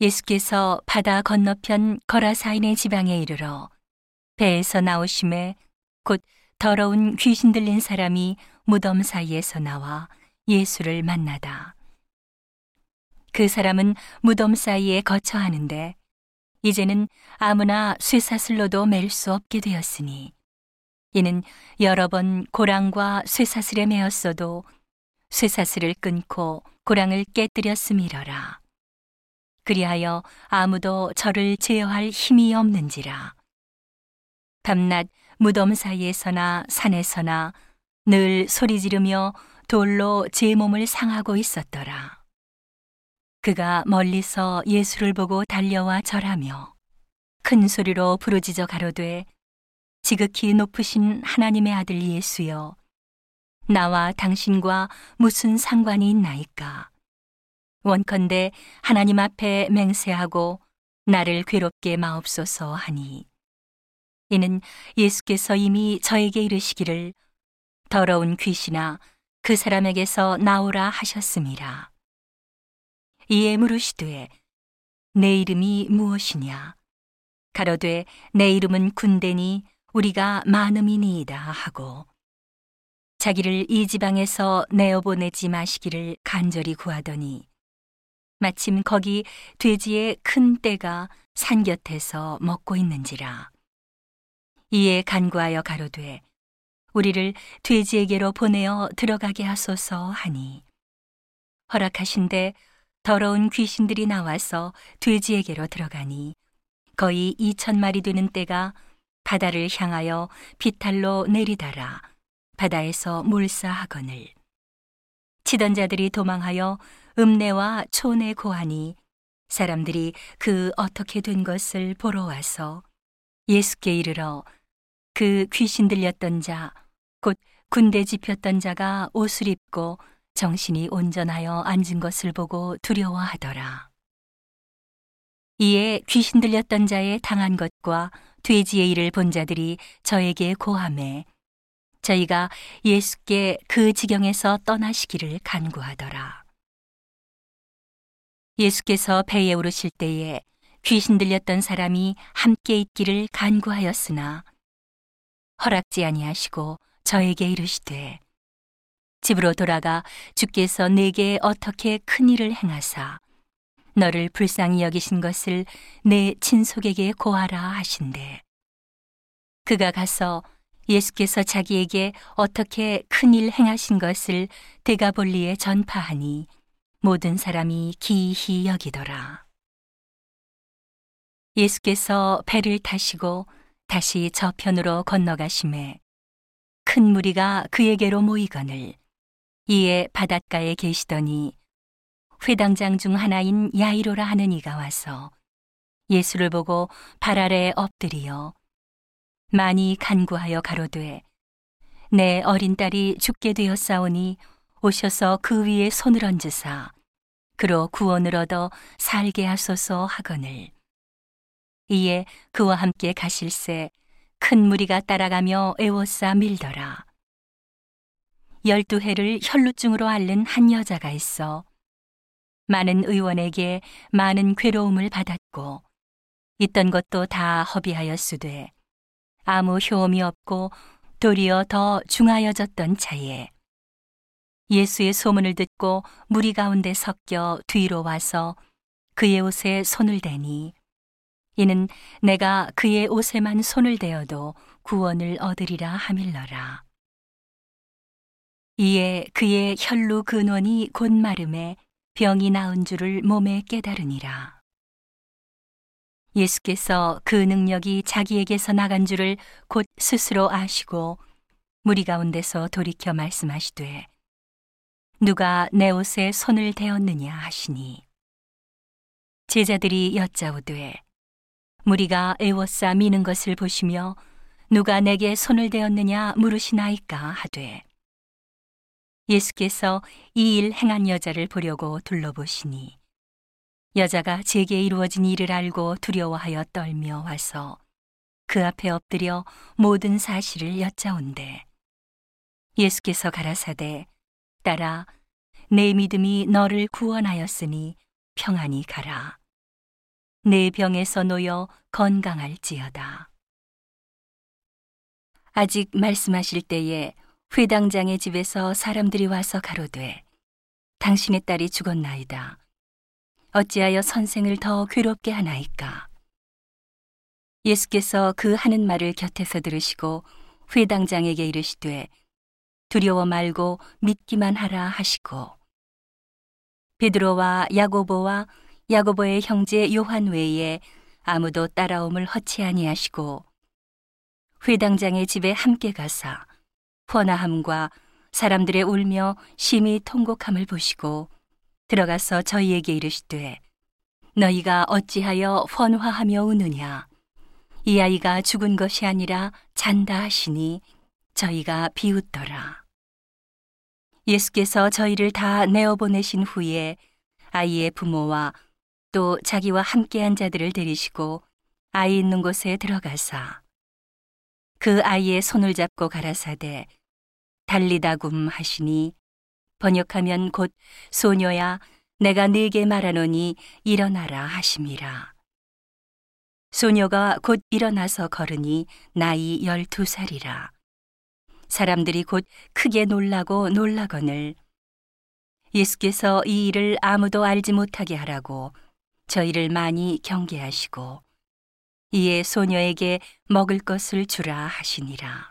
예수께서 바다 건너편 거라사인의 지방에 이르러 배에서 나오심에 곧 더러운 귀신 들린 사람이 무덤 사이에서 나와 예수를 만나다. 그 사람은 무덤 사이에 거처하는데 이제는 아무나 쇠사슬로도 맬 수 없게 되었으니 이는 여러 번 고랑과 쇠사슬에 매었어도 쇠사슬을 끊고 고랑을 깨뜨렸음이러라. 그리하여 아무도 저를 제어할 힘이 없는지라. 밤낮 무덤 사이에서나 산에서나 늘 소리 지르며 돌로 제 몸을 상하고 있었더라. 그가 멀리서 예수를 보고 달려와 절하며 큰 소리로 부르짖어 가로되 지극히 높으신 하나님의 아들 예수여 나와 당신과 무슨 상관이 있나이까 원컨대 하나님 앞에 맹세하고 나를 괴롭게 마옵소서 하니 이는 예수께서 이미 저에게 이르시기를 더러운 귀신아 그 사람에게서 나오라 하셨습니다. 이에 물으시되 내 이름이 무엇이냐 가로되 내 이름은 군대니 우리가 많음이니이다 하고 자기를 이 지방에서 내어 보내지 마시기를 간절히 구하더니 마침 거기 돼지의 큰 떼가 산 곁에서 먹고 있는지라. 이에 간구하여 가로되 우리를 돼지에게로 보내어 들어가게 하소서 하니. 허락하신데 더러운 귀신들이 나와서 돼지에게로 들어가니 거의 이천 마리 되는 떼가 바다를 향하여 비탈로 내리다라. 바다에서 물사하거늘. 치던 자들이 도망하여 읍내와 촌에 고하니 사람들이 그 어떻게 된 것을 보러 와서 예수께 이르러 그 귀신 들렸던 자, 곧 군대 집혔던 자가 옷을 입고 정신이 온전하여 앉은 것을 보고 두려워하더라. 이에 귀신 들렸던 자의 당한 것과 돼지의 일을 본 자들이 저에게 고함해 저희가 예수께 그 지경에서 떠나시기를 간구하더라. 예수께서 배에 오르실 때에 귀신 들렸던 사람이 함께 있기를 간구하였으나 허락지 아니하시고 저에게 이르시되 집으로 돌아가 주께서 내게 어떻게 큰 일을 행하사 너를 불쌍히 여기신 것을 내 친속에게 고하라 하신대. 그가 가서 예수께서 자기에게 어떻게 큰 일 행하신 것을 대가볼리에 전파하니 모든 사람이 기이히 여기더라. 예수께서 배를 타시고 다시 저편으로 건너가심에 큰 무리가 그에게로 모이거늘 이에 바닷가에 계시더니 회당장 중 하나인 야이로라 하는 이가 와서 예수를 보고 발 아래 엎드리어 많이 간구하여 가로되 내 어린 딸이 죽게 되었사오니 오셔서 그 위에 손을 얹으사 그로 구원을 얻어 살게 하소서 하거늘. 이에 그와 함께 가실새 큰 무리가 따라가며 애워싸 밀더라. 열두 해를 혈루증으로 앓는 한 여자가 있어 많은 의원에게 많은 괴로움을 받았고 있던 것도 다 허비하였으되 아무 효험이 없고 도리어 더 중하여졌던 차에 예수의 소문을 듣고 무리 가운데 섞여 뒤로 와서 그의 옷에 손을 대니 이는 내가 그의 옷에만 손을 대어도 구원을 얻으리라 하밀러라. 이에 그의 혈루 근원이 곧 마름에 병이 나은 줄을 몸에 깨달으니라. 예수께서 그 능력이 자기에게서 나간 줄을 곧 스스로 아시고 무리 가운데서 돌이켜 말씀하시되 누가 내 옷에 손을 대었느냐 하시니. 제자들이 여짜오되 무리가 애워싸 미는 것을 보시며 누가 내게 손을 대었느냐 물으시나이까 하되 예수께서 이 일 행한 여자를 보려고 둘러보시니 여자가 제게 이루어진 일을 알고 두려워하여 떨며 와서 그 앞에 엎드려 모든 사실을 여짜온대. 예수께서 가라사대 따라 내 믿음이 너를 구원하였으니 평안히 가라. 내 병에서 놓여 건강할지어다. 아직 말씀하실 때에 회당장의 집에서 사람들이 와서 가로되 당신의 딸이 죽었나이다. 어찌하여 선생을 더 괴롭게 하나이까? 예수께서 그 하는 말을 곁에서 들으시고 회당장에게 이르시되 두려워 말고 믿기만 하라 하시고. 베드로와 야고보와 야고보의 형제 요한 외에 아무도 따라옴을 허치 아니하시고 회당장의 집에 함께 가사 번화함과 사람들의 울며 심히 통곡함을 보시고 들어가서 저희에게 이르시되 너희가 어찌하여 번화하며 우느냐? 이 아이가 죽은 것이 아니라 잔다 하시니 저희가 비웃더라 예수께서 저희를 다 내어 보내신 후에 아이의 부모와 또 자기와 함께한 자들을 데리시고 아이 있는 곳에 들어가사 그 아이의 손을 잡고 가라사대 달리다굼 하시니 번역하면 곧 소녀야 내가 네게 말하노니 일어나라 하심이라. 소녀가 곧 일어나서 걸으니 나이 열두 살이라 사람들이 곧 크게 놀라고 놀라거늘 예수께서 이 일을 아무도 알지 못하게 하라고 저희를 많이 경계하시고 이에 소녀에게 먹을 것을 주라 하시니라.